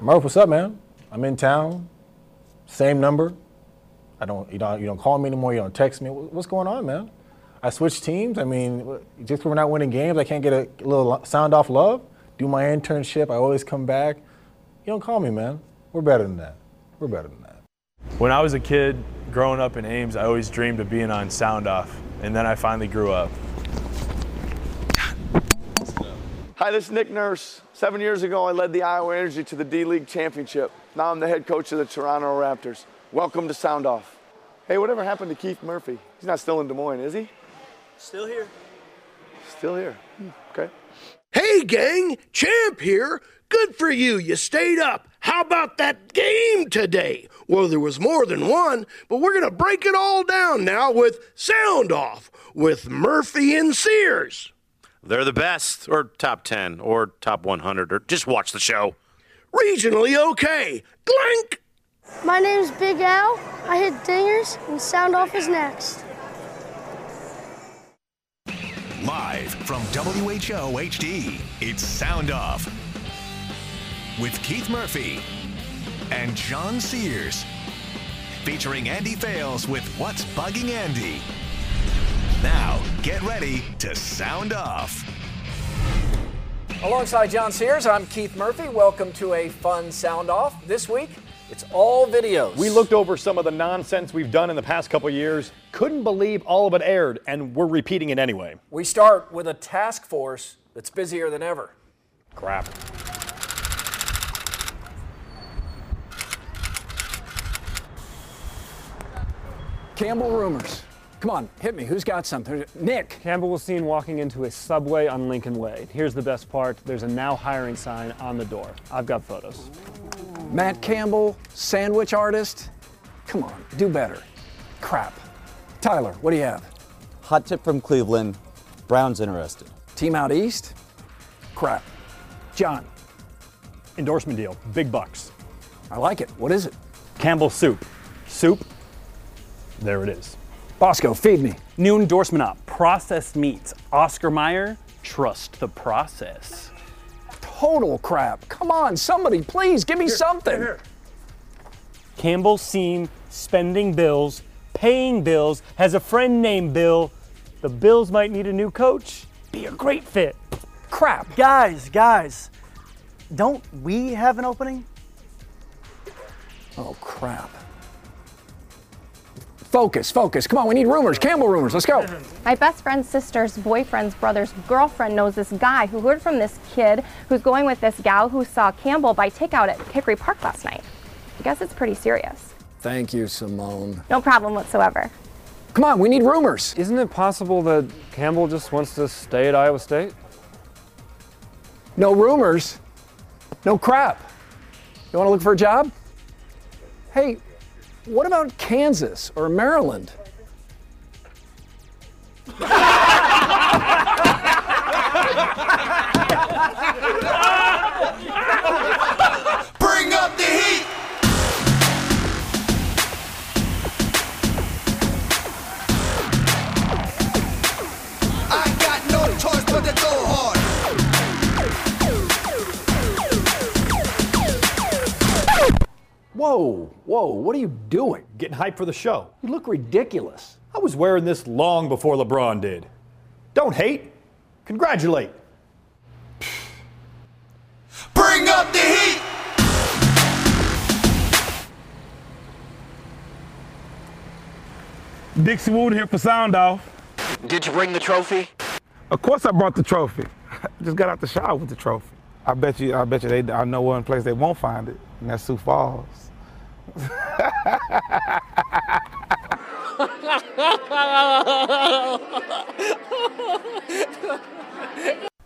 Murph, what's up, man? I'm in town. Same number. I don't, you don't, you don't call me anymore. You don't text me. What's going on, man? I switched teams. I mean, just we're not winning games, I can't get a little sound off love. Do my internship. I always come back. You don't call me, man. We're better than that. We're better than that. When I was a kid, growing up in Ames, I always dreamed of being on Sound Off, and then I finally grew up. Hi, this is Nick Nurse. Seven years ago, I led the Iowa Energy to the D League Championship. Now I'm the head coach of the Toronto Raptors. Welcome to Sound Off. Hey, whatever happened to Keith Murphy? He's not still in Des Moines, is he? Still here. Still here. Hmm, Okay. Hey, gang, Champ here. Good for you. You stayed up. How about that game today? Well, there was more than one, but we're going to break it all down now with Sound Off with Murphy and Sears. They're the best, or top 10, or top 100, or just watch the show. Regionally okay. Glank! My name's Big Al. I hit dingers, and Sound Off is next. Live from WHO HD, it's Sound Off with Keith Murphy and John Sears. Featuring Andy Fales with What's Bugging Andy. Now, get ready to sound off. Alongside John Sears, I'm Keith Murphy. Welcome to a fun sound off. This week, it's all videos. We looked over some of the nonsense we've done in the past couple years. Couldn't believe all of it aired, and we're repeating it anyway. We start with a task force that's busier than ever. Crap. Campbell rumors. Come on, hit me. Who's got something? Nick. Campbell was seen walking into a subway on Lincoln Way. Here's the best part there's a now hiring sign on the door. I've got photos. Matt Campbell, sandwich artist. Come on, do better. Crap. Tyler, what do you have? Hot tip from Cleveland. Brown's interested. Team out east? Crap. John. Endorsement deal, big bucks. I like it. What is it? Campbell Soup. Soup, there it is. Bosco, feed me. New endorsement up processed meats. Oscar Mayer, trust the process. Total crap. Come on, somebody, please give me something. Campbell seen spending bills, paying bills, has a friend named Bill. The Bills might need a new coach. Be a great fit. Crap. Guys, guys, don't we have an opening? Oh, crap. Focus, focus. Come on, we need rumors. Campbell rumors. Let's go. My best friend's sister's boyfriend's brother's girlfriend knows this guy who heard from this kid who's going with this gal who saw Campbell buy takeout at Hickory Park last night. I guess it's pretty serious. Thank you, Simone. No problem whatsoever. Come on, we need rumors. Isn't it possible that Campbell just wants to stay at Iowa State? No rumors. No crap. You want to look for a job? Hey, what about Kansas or Maryland? Whoa, whoa, what are you doing? Getting hyped for the show. You look ridiculous. I was wearing this long before LeBron did. Don't hate, congratulate. Bring up the heat! Dixie Wood here for Sound Off. Did you bring the trophy? Of course I brought the trophy. Just got out the shower with the trophy. I bet you, I bet you, they, I know one place they won't find it, and that's Sioux Falls.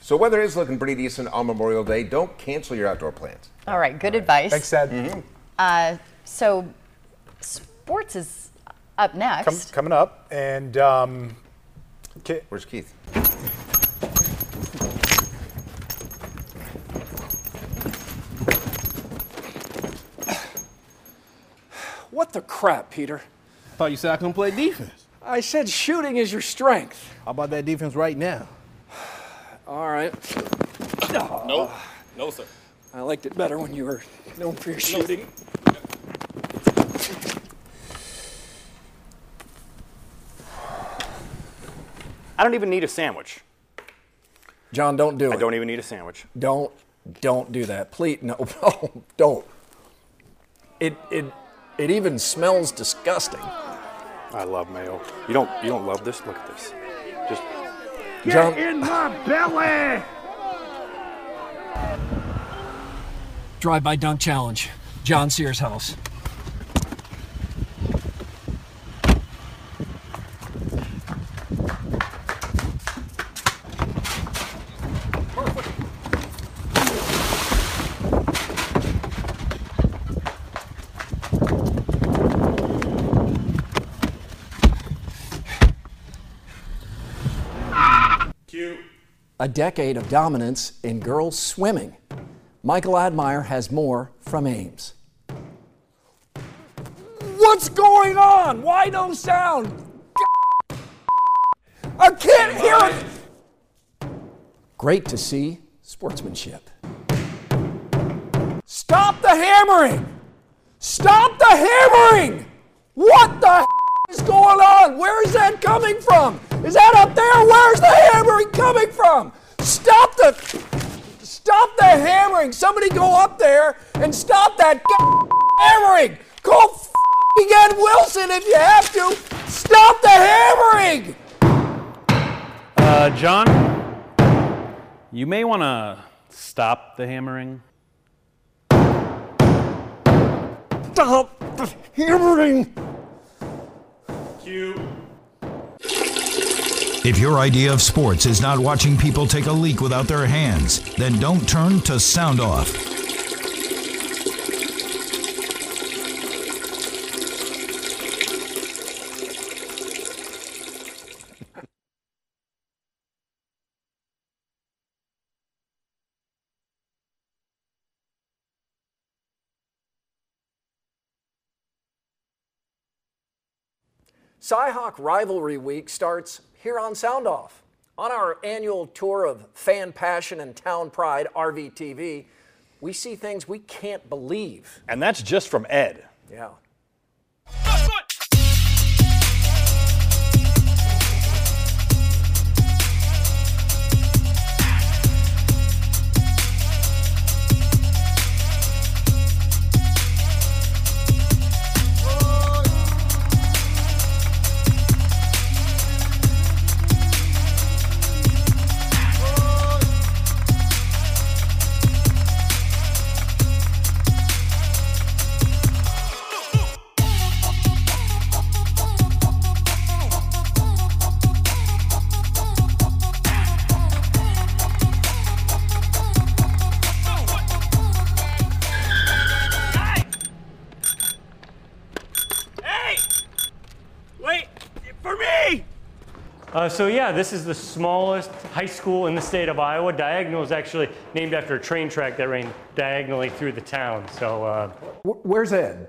So weather is looking pretty decent on Memorial Day. Don't cancel your outdoor plans. All right, good advice. Thanks, Ed. Uh, so, sports is up next. Com- coming up, and um, Ki- Where's Keith? What the crap, Peter? I Thought you said I couldn't play defense. I said shooting is your strength. How about that defense right now? All right. Nope. No, sir. I liked it better when you were known for your shooting. I don't even need a sandwich. John, don't do I it. I don't even need a sandwich. Don't, don't do that. Please, no, no, don't. It, it, it even smells disgusting. I love mayo. You don't you don't love this? Look at this. Just John, in my belly! drive by dunk challenge. John Sears house. A decade of dominance in girls swimming. Michael Admire has more from Ames. What's going on? Why no sound? I can't hear it. Great to see sportsmanship. Stop the hammering! Stop the hammering! What the is going on? Where is that coming from? Is that up there? Where's the hammering coming from? Stop the stop the hammering! Somebody go up there and stop that hammering! Call f***ing Ed Wilson if you have to. Stop the hammering! Uh, John, you may want to stop the hammering. Stop the hammering! If your idea of sports is not watching people take a leak without their hands, then don't turn to Sound Off. Cyhawk Rivalry Week starts here on Sound Off. On our annual tour of fan passion and town pride, RVTV, we see things we can't believe. and that's just from Ed. Yeah. Uh, so yeah, this is the smallest high school in the state of Iowa. Diagonal is actually named after a train track that ran diagonally through the town. So uh, Where's Ed?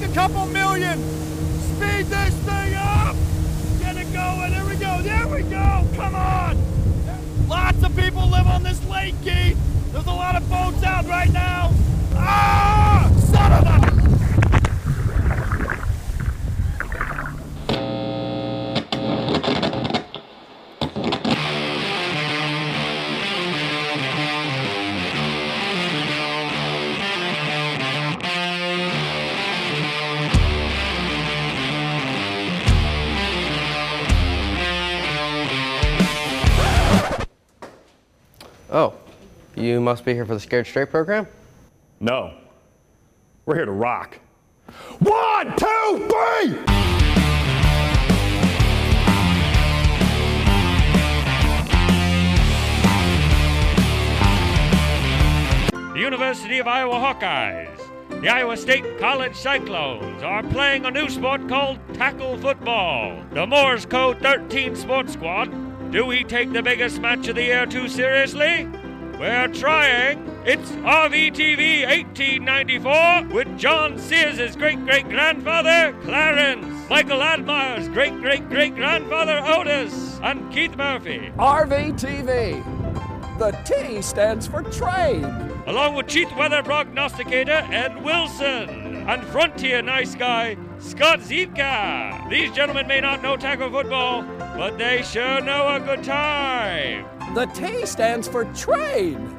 Make a couple million. Speed this thing up. Get it going. There we go. There we go. Come on. Lots of people live on this lake, Keith. There's a lot of boats out right now. Ah! Son of a... you must be here for the Scared Straight program? No. We're here to rock. One, two, three! The University of Iowa Hawkeyes, the Iowa State College Cyclones are playing a new sport called tackle football. The Morse Code 13 Sports Squad. Do we take the biggest match of the year too seriously? We're trying. It's RVTV 1894 with John Sears' great great grandfather, Clarence, Michael Admire's great great great grandfather, Otis, and Keith Murphy. RVTV. The T stands for train. along with Chief Weather Prognosticator Ed Wilson and Frontier Nice Guy Scott Zivka. These gentlemen may not know tackle football, but they sure know a good time. The T stands for train.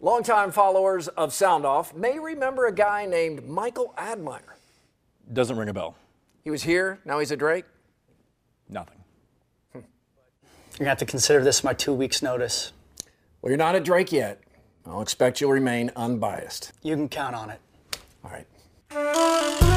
Longtime followers of Sound Off may remember a guy named Michael Admire. Doesn't ring a bell. He was here, now he's a Drake. Nothing. You're gonna have to consider this my two weeks' notice. Well, you're not a Drake yet. I'll expect you'll remain unbiased. You can count on it. All right.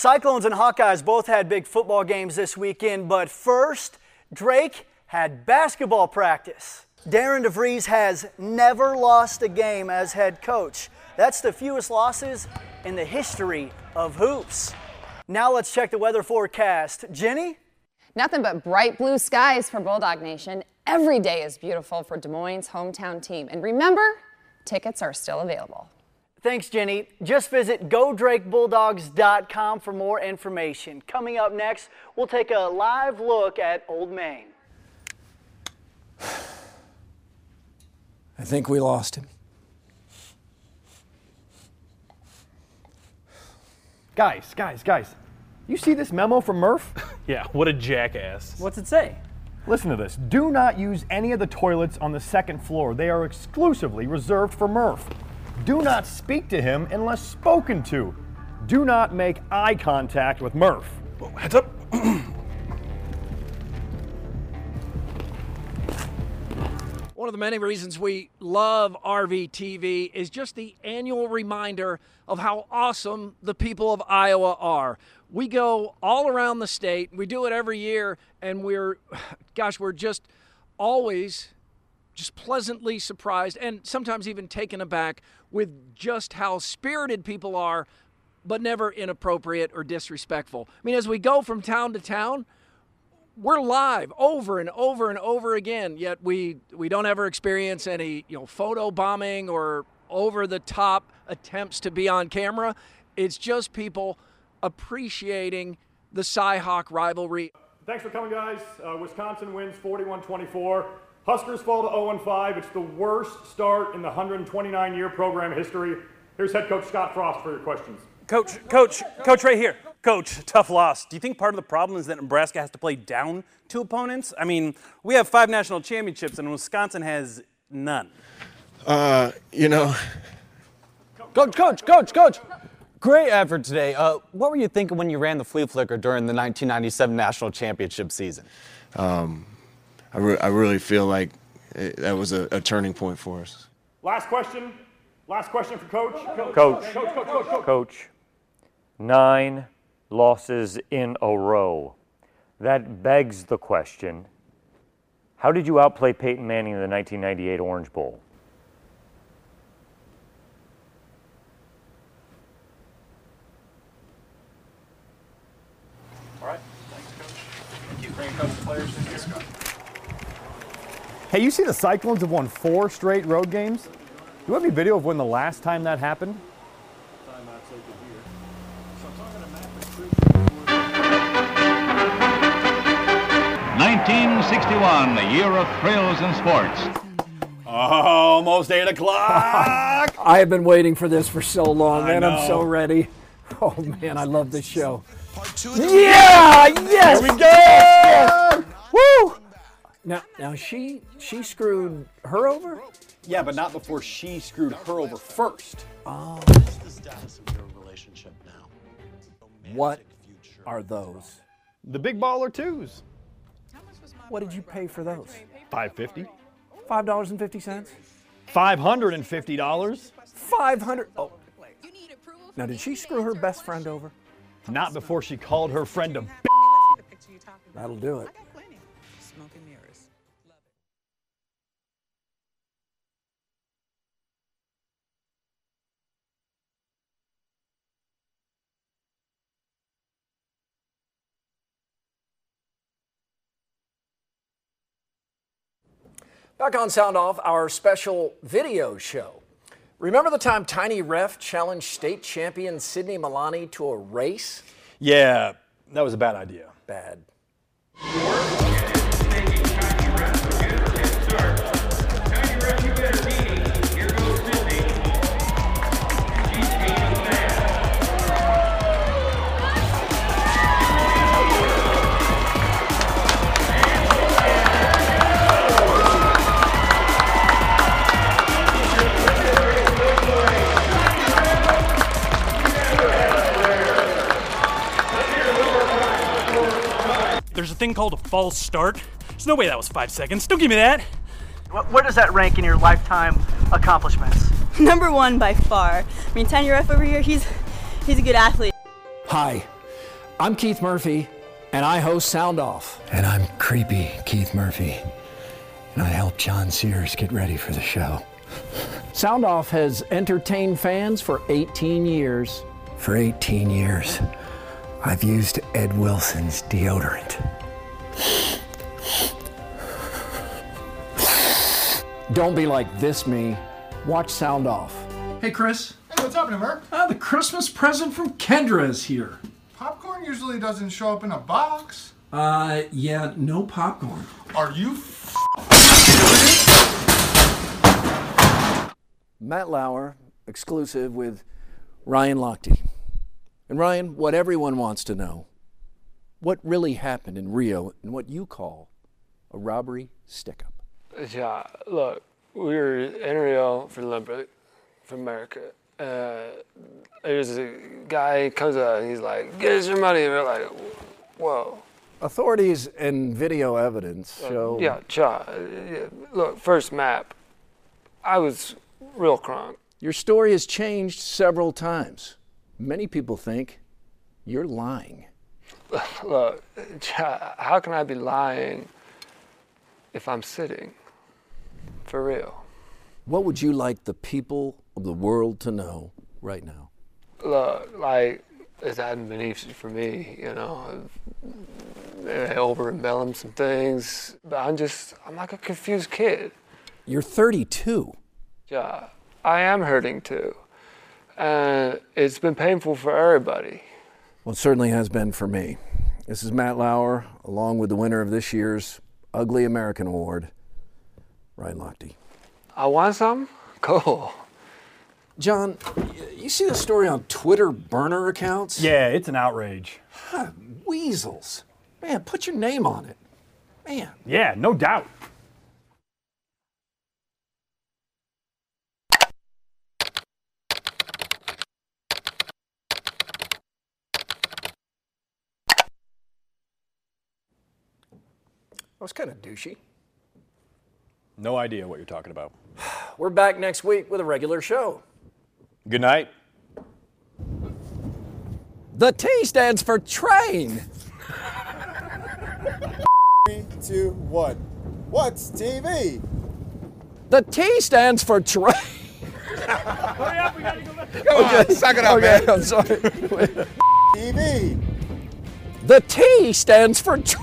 Cyclones and Hawkeyes both had big football games this weekend, but first, Drake had basketball practice. Darian DeVries has never lost a game as head coach. That's the fewest losses in the history of hoops. Now let's check the weather forecast. Jenny? Nothing but bright blue skies for Bulldog Nation. Every day is beautiful for Des Moines' hometown team. And remember, tickets are still available. Thanks, Jenny. Just visit GoDrakeBulldogs.com for more information. Coming up next, we'll take a live look at Old Main. I think we lost him. Guys, guys, guys. You see this memo from Murph? Yeah, what a jackass. What's it say? Listen to this. Do not use any of the toilets on the second floor. They are exclusively reserved for Murph. Do not speak to him unless spoken to. Do not make eye contact with Murph. Heads up. One of the many reasons we love RVTV is just the annual reminder of how awesome the people of Iowa are. We go all around the state. We do it every year, and we're, gosh, we're just always just pleasantly surprised and sometimes even taken aback with just how spirited people are, but never inappropriate or disrespectful. I mean, as we go from town to town, we're live over and over and over again yet we we don't ever experience any you know photo bombing or over the top attempts to be on camera it's just people appreciating the Cy-Hawk rivalry Thanks for coming, guys. Uh, Wisconsin wins 41 24. Huskers fall to 0 5. It's the worst start in the 129 year program history. Here's head coach Scott Frost for your questions. Coach, coach, coach, right here. Coach, tough loss. Do you think part of the problem is that Nebraska has to play down to opponents? I mean, we have five national championships, and Wisconsin has none. Uh, you know, coach coach coach coach Great effort today. Uh, what were you thinking when you ran the flea flicker during the 1997 national championship season? Um, I, re- I really feel like it, that was a, a turning point for us. Last question. Last question for Coach. Coach. Coach, coach, coach, coach, coach. Coach, nine losses in a row. That begs the question how did you outplay Peyton Manning in the 1998 Orange Bowl? All right. Thanks, Coach. Thank you. Bring a couple players in here. Hey, you see the Cyclones have won four straight road games? Do you have any video of when the last time that happened? 1961, the year of thrills and sports. Almost 8 o'clock. I have been waiting for this for so long, I man. I'm so ready. Oh man, I love this show. Yeah, yes. Here we go. Yes, Woo! Now, now she she screwed her over. Yeah, but not before she screwed her over first. Oh. What's the status of your relationship now? What are those? The big baller twos. What did you pay for those? 550. Five dollars and fifty cents. $550. Five hundred. Oh. Now, did she screw her best friend over? Not before she called her friend a b- That'll do it. Back on Sound Off, our special video show. Remember the time Tiny Ref challenged state champion Sydney Milani to a race? Yeah, that was a bad idea. Bad. Thing called a false start. There's no way that was five seconds. Don't give me that. Wh- Where does that rank in your lifetime accomplishments? Number one by far. I mean, Tiny Ref over here, he's he's a good athlete. Hi, I'm Keith Murphy, and I host Sound Off. And I'm creepy Keith Murphy. And I help John Sears get ready for the show. Sound Off has entertained fans for 18 years. For 18 years, I've used Ed Wilson's deodorant. Don't be like this, me. Watch Sound Off. Hey, Chris. Hey, what's happening, Mark? Uh, the Christmas present from Kendra is here. Popcorn usually doesn't show up in a box. Uh, yeah, no popcorn. Are you f- Matt Lauer, exclusive with Ryan Lochte. And Ryan, what everyone wants to know what really happened in Rio in what you call a robbery stick up? Yeah, look, we were in Rio for the Olympic for America. Uh, there's a guy comes out and he's like, "Get us your money," and we're like, "Whoa." Authorities and video evidence show. Yeah, cha. Yeah, look, first map. I was real crunk. Your story has changed several times. Many people think you're lying. Look, how can I be lying if I'm sitting? For real. What would you like the people of the world to know right now? Look, like it hadn't been easy for me, you know. I over embellished some things, but I'm just I'm like a confused kid. You're 32. Yeah, I am hurting too, and it's been painful for everybody. Well, it certainly has been for me. This is Matt Lauer, along with the winner of this year's Ugly American Award, Ryan Lochte. I want some. Cool. John, you see the story on Twitter burner accounts? Yeah, it's an outrage. Huh, weasels. Man, put your name on it. Man. Yeah, no doubt. Was kind of douchey. No idea what you're talking about. We're back next week with a regular show. Good night. The T stands for train. Three, two, one. What's TV? The T stands for train. Hurry up, we gotta go back. okay, suck it up, okay, man. I'm sorry. TV. The T stands for. Tra-